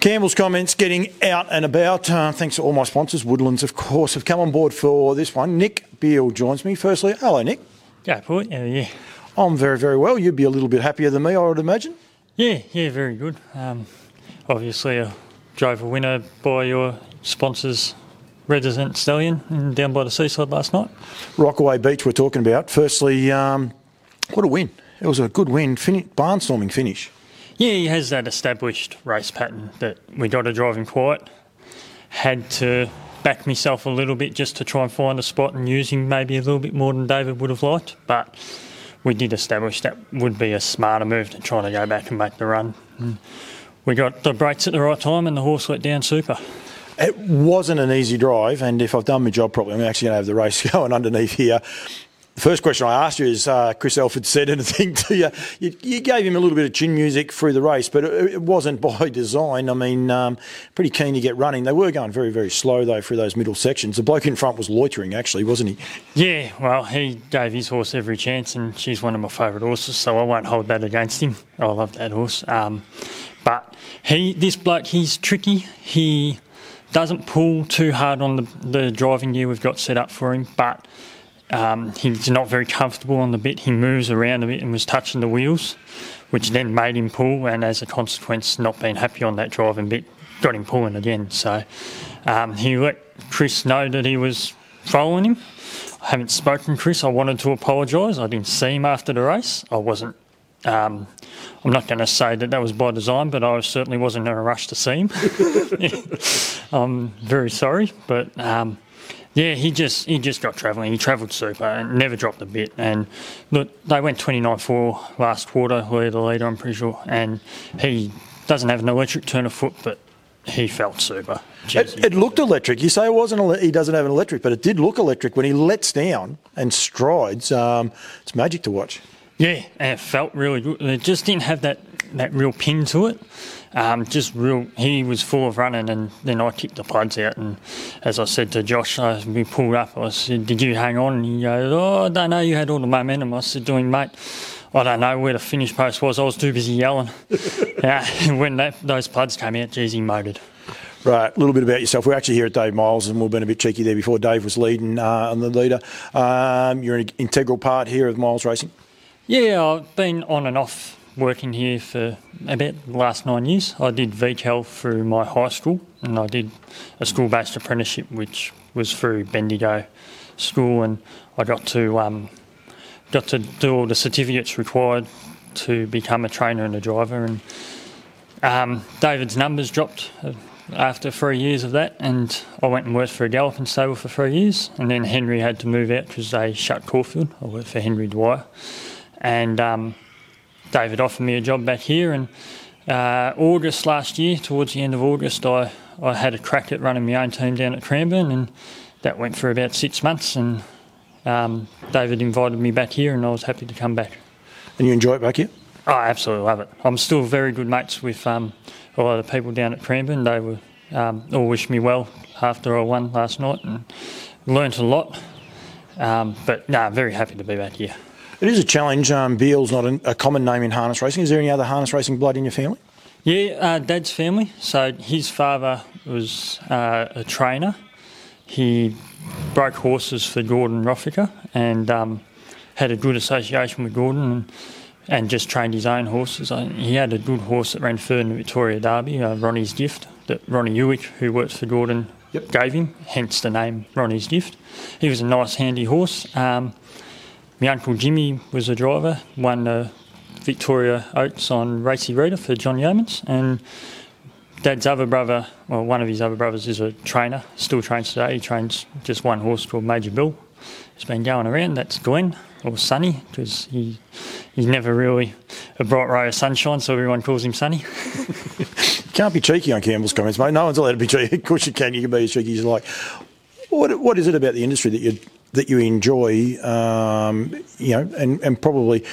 Campbell's comments getting out and about. Uh, thanks to all my sponsors. Woodlands, of course, have come on board for this one. Nick Beale joins me. Firstly, hello, Nick. Go for it. Yeah, yeah. I'm very, very well. You'd be a little bit happier than me, I would imagine. Yeah, yeah, very good. Um, obviously, I drove a winner by your sponsors, Resident Stallion, down by the seaside last night. Rockaway Beach, we're talking about. Firstly, um, what a win. It was a good win, fin- barnstorming finish. Yeah, he has that established race pattern that we got to drive him quiet. Had to back myself a little bit just to try and find a spot and use him maybe a little bit more than David would have liked, but we did establish that would be a smarter move to try to go back and make the run. And we got the brakes at the right time and the horse let down super. It wasn't an easy drive, and if I've done my job properly, I'm actually going to have the race going underneath here. The first question I asked you is uh, Chris Alford said anything to you. you. you. gave him a little bit of chin music through the race, but it, it wasn't by design. I mean, um, pretty keen to get running. They were going very, very slow, though, through those middle sections. The bloke in front was loitering, actually, wasn't he? Yeah, well, he gave his horse every chance, and she's one of my favourite horses, so I won't hold that against him. I love that horse. Um, but he, this bloke, he's tricky. He doesn't pull too hard on the, the driving gear we've got set up for him, but um, he's not very comfortable on the bit. He moves around a bit and was touching the wheels, which then made him pull, and as a consequence, not being happy on that driving bit, got him pulling again. So um, he let Chris know that he was following him. I haven't spoken to Chris. I wanted to apologise. I didn't see him after the race. I wasn't. Um, I'm not going to say that that was by design, but I certainly wasn't in a rush to see him. I'm very sorry, but um, yeah, he just he just got travelling. He travelled super and never dropped a bit. And look, they went 29-4 last quarter, leader the leader, I'm pretty sure. And he doesn't have an electric turn of foot, but he felt super. It, it, looked electric. You say it wasn't. He doesn't have an electric, but it did look electric when he lets down and strides. Um, it's magic to watch. Yeah, and it felt really good. It just didn't have that that real pin to it. Um, just real, he was full of running, and then I kicked the plugs out. And as I said to Josh, I, we pulled up. I said, "Did you hang on?" And he goes, "Oh, I don't know. You had all the momentum." I said, "Doing, mate." I don't know where the finish post was. I was too busy yelling. yeah, when that, those plugs came out, geez, he motored. Right, a little bit about yourself. We're actually here at Dave Miles, and we've been a bit cheeky there before Dave was leading uh, on the leader. Um, you're an integral part here of Miles Racing. Yeah, I've been on and off working here for about the last nine years. I did VTEL through my high school, and I did a school-based apprenticeship, which was through Bendigo School, and I got to um, got to do all the certificates required to become a trainer and a driver. And um, David's numbers dropped uh, after three years of that, and I went and worked for a galloping stable for three years, and then Henry had to move out because they shut Caulfield. I worked for Henry Dwyer, and um, David offered me a job back here, and uh, August last year, towards the end of August, I, I had a crack at running my own team down at Cranbourne, and that went for about six months. And um, David invited me back here, and I was happy to come back. And you enjoy it back here? Oh, I absolutely love it. I'm still very good mates with um, a lot of the people down at Cranbourne. They were um, all wished me well after I won last night, and learnt a lot. Um, but no, nah, very happy to be back here. It is a challenge. Um, Beale's not a, a, common name in harness racing. Is there any other harness racing blood in your family? Yeah, uh, Dad's family. So his father was uh, a trainer. He broke horses for Gordon Rothacker and um, had a good association with Gordon and, and, just trained his own horses. He had a good horse that ran third in the Victoria Derby, uh, Ronnie's Gift, that Ronnie Ewick, who works for Gordon, yep. gave him, hence the name Ronnie's Gift. He was a nice, handy horse. Um, my uncle Jimmy was a driver, won the Victoria Oaks on Racy Reader for John Yeomans, and Dad's other brother, well, one of his other brothers is a trainer, still trains today. He trains just one horse called Major Bill. He's been going around. That's Glenn or Sunny because he he's never really a bright ray of sunshine, so everyone calls him Sunny. Can't be cheeky on Campbell's comments, mate. No one's allowed to be cheeky. Of course you can. You can be as cheeky as you like. What what is it about the industry that you that you enjoy, um, you know, and, and probably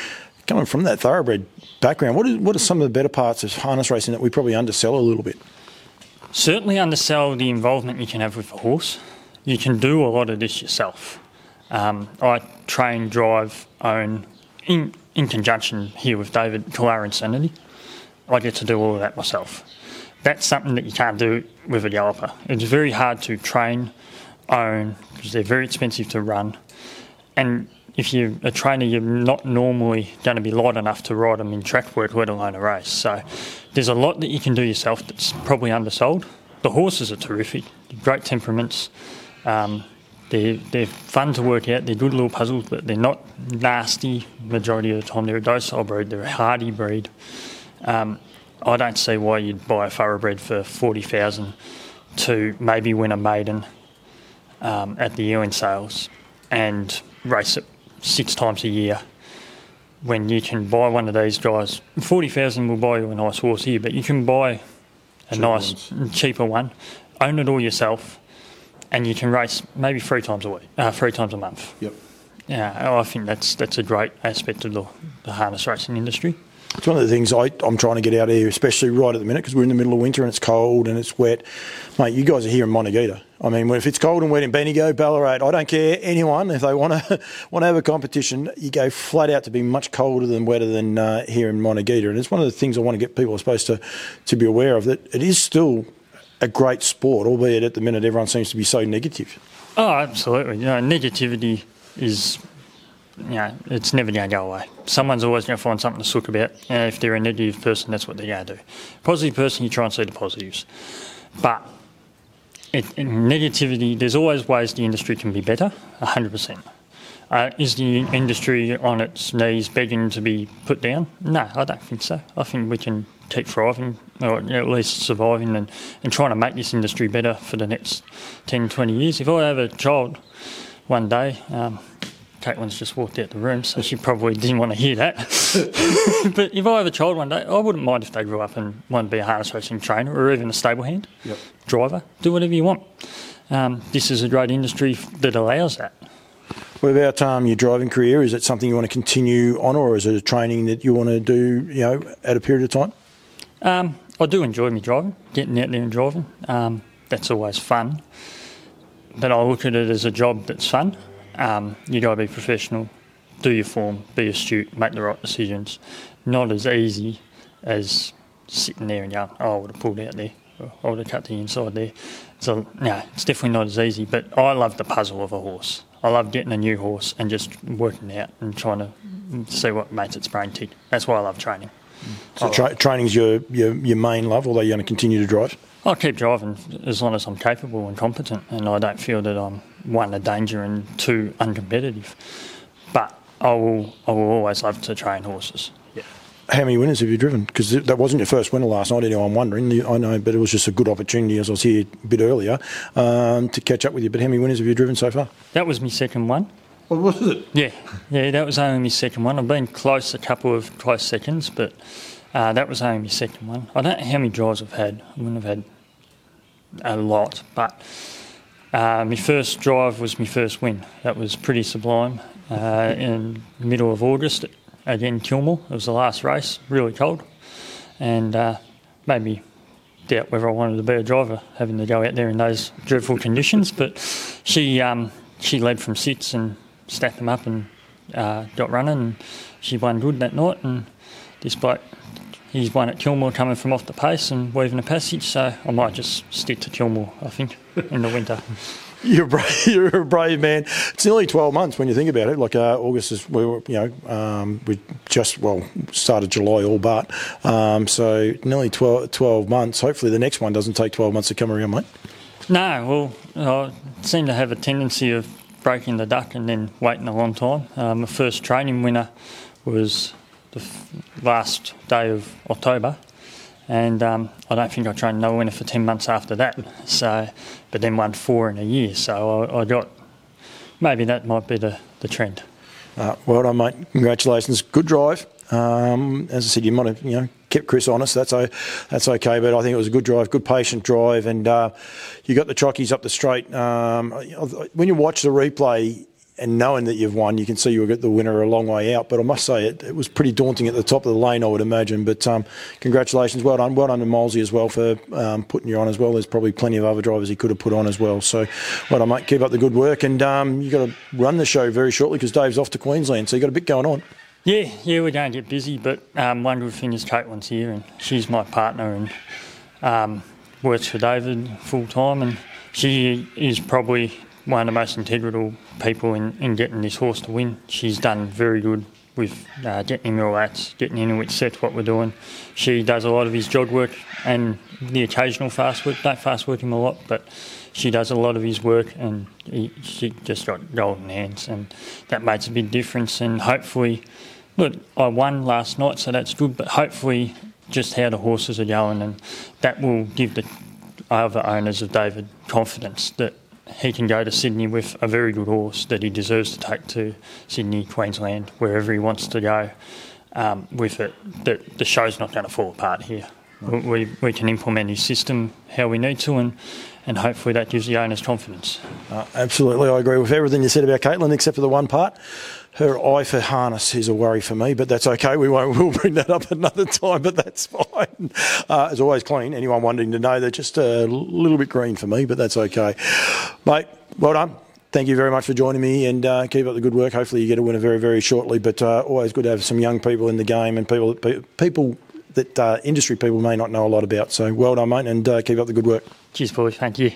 coming from that thoroughbred background, what, is, what are some of the better parts of harness racing that we probably undersell a little bit? Certainly undersell the involvement you can have with a horse. You can do a lot of this yourself. Um, I train, drive, own, in, in conjunction here with David Kalara Insanity. I get to do all of that myself. that's something that you can't do with a galloper. It's very hard to train, own, because they're very expensive to run. And if you're a trainer, you're not normally going to be light enough to ride them in track work, let alone a race. So there's a lot that you can do yourself that's probably undersold. The horses are terrific, great temperaments. Um, they're, they're fun to work out. They're good little puzzles, but they're not nasty majority of the time. They're a docile breed. They're a hardy breed. Um, I don't see why you'd buy a thoroughbred for forty thousand to maybe win a maiden um, at the year sales and race it six times a year. When you can buy one of these guys, forty thousand will buy you a nice horse here, but you can buy a Cheaper nice ones. cheaper one, own it all yourself, and you can race maybe three times a week, uh, three times a month. Yep. Yeah, I think that's that's a great aspect of the, the harness racing industry. It's one of the things I, I'm trying to get out of here, especially right at the minute because we're in the middle of winter and it's cold and it's wet. Mate, you guys are here in Montegaeta. I mean, if it's cold and wet in Bendigo, Ballarat, I don't care anyone if they want to want to have a competition. You go flat out to be much colder than wetter than uh, here in Montegaeta, and it's one of the things I want to get people, I suppose, to to be aware of that it is still a great sport, albeit at the minute everyone seems to be so negative. Oh, absolutely. You know, negativity is, you know, it's never going to go away. Someone's always going to find something to sook about. If they're a negative person, that's what they're going to do. Positive person, you try and see the positives. But it, negativity, there's always ways the industry can be better, 100%. Uh, is the industry on its knees begging to be put down? No, I don't think so. I think we can keep thriving, or at least surviving, and, and trying to make this industry better for the next 10, 20 years. If I have a child one day, um, Caitlin's just walked out the room, so she probably didn't want to hear that. but if I have a child one day, I wouldn't mind if they grew up and wanted to be a harness racing trainer or even a stable hand, Yep. driver, do whatever you want. Um, this is a great industry that allows that. What about um, your driving career? Is it something you want to continue on, or is it a training that you want to do, you know, at a period of time? Um, I do enjoy me driving, getting out there and driving. Um, that's always fun. But I look at it as a job that's fun. Um, you got to be professional, do your form, be astute, make the right decisions. Not as easy as sitting there and going, "Oh, I would have pulled out there, or I would have cut the inside there." So no, it's definitely not as easy. But I love the puzzle of a horse. I love getting a new horse and just working out and trying to see what makes its brain tick. That's why I love training. So tra- training's your, your your main love, although you're going to continue to drive. I'll keep driving as long as I'm capable and competent, and I don't feel that I'm one a danger and two uncompetitive. But I will, I will always love to train horses. Yeah. How many winners have you driven? Because that wasn't your first winner last night. anyway, I'm wondering? I know, but it was just a good opportunity, as I was here a bit earlier, um, to catch up with you. But how many winners have you driven so far? That was my second one. What was it? Yeah, yeah, that was only my second one. I've been close a couple of close seconds, but uh, that was only my second one. I don't know how many drives I've had. I wouldn't have had a lot, but uh, my first drive was my first win. That was pretty sublime. Uh, in middle of August, again Kilmore. It was the last race, really cold, and uh, made me doubt whether I wanted to be a driver, having to go out there in those dreadful conditions. But she um, she led from six and stacked them up and uh, got running. And she won good that night. And bloke, he's won at Kilmore coming from off the pace and weaving a passage. So I might just stick to Kilmore, I think, in the winter. You're a brave, you're a brave man. It's nearly 12 months when you think about it. Like uh, August is, we were, you know, um, we just, well, started July all but. Um, so nearly 12, 12 months. Hopefully the next one doesn't take 12 months to come around, mate. No, well, I seem to have a tendency of breaking the duck and then waiting a long time. Um, my first training winner was the last day of October, and um, I don't think I trained no winner for 10 months after that. So, but then won four in a year. So I, I got maybe that might be the, the trend. Uh, well done, mate. Congratulations. Good drive. Um, as I said, you might have, you know, kept Chris honest. That's o- that's okay. But I think it was a good drive, good patient drive, and uh, you got the chockies up the straight. Um, when you watch the replay and knowing that you've won, you can see you were the winner a long way out. But I must say, it, it was pretty daunting at the top of the lane, I would imagine. But um, congratulations, well done, well done to Molesy as well for um, putting you on as well. There's probably plenty of other drivers he could have put on as well. So, well done, mate. Keep up the good work, and um, you got to run the show very shortly because Dave's off to Queensland, so you've got a bit going on. Yeah, yeah, we're going to get busy, but um, one good thing is Caitlin's here, and she's my partner, and um, works for David full time, and she is probably one of the most integral people in, in getting this horse to win. She's done very good with uh, getting him relats, getting in which sets what we're doing. She does a lot of his jog work and the occasional fast work. Don't fast work him a lot, but she does a lot of his work and he, she just got golden hands and that makes a big difference and hopefully look I won last night so that's good but hopefully just how the horses are going and that will give the other owners of David confidence that he can go to Sydney with a very good horse that he deserves to take to Sydney, Queensland, wherever he wants to go um, with it. The, the show's not going to fall apart here. We, we can implement his system how we need to and and hopefully that gives the owners confidence. Uh, absolutely, I agree with everything you said about Caitlin, except for the one part. Her eye for harness is a worry for me, but that's okay. We won't. We'll bring that up another time, but that's fine. Uh, it's always clean. Anyone wanting to know, they're just a little bit green for me, but that's okay, mate. Well done. Thank you very much for joining me and uh, keep up the good work. Hopefully, you get a winner very, very shortly. But uh, always good to have some young people in the game and people people that uh, industry people may not know a lot about. So well done, mate, and uh, keep up the good work. Cheers, boys. Thank you.